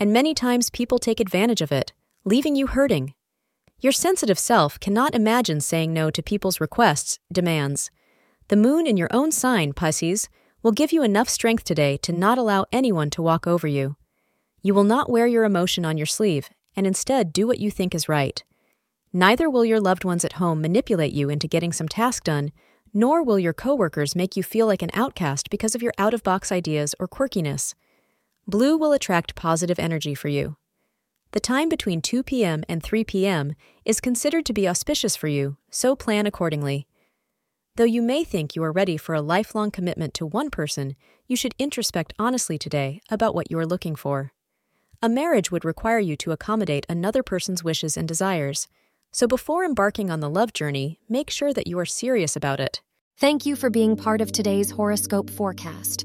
and many times people take advantage of it, leaving you hurting. Your sensitive self cannot imagine saying no to people's requests, demands. The moon in your own sign, Pisces, will give you enough strength today to not allow anyone to walk over you. You will not wear your emotion on your sleeve and instead do what you think is right. Neither will your loved ones at home manipulate you into getting some task done, nor will your coworkers make you feel like an outcast because of your out of box ideas or quirkiness. Blue will attract positive energy for you. The time between 2 p.m. and 3 p.m. is considered to be auspicious for you, so plan accordingly. Though you may think you are ready for a lifelong commitment to one person, you should introspect honestly today about what you are looking for. A marriage would require you to accommodate another person's wishes and desires. So before embarking on the love journey, make sure that you are serious about it. Thank you for being part of today's horoscope forecast.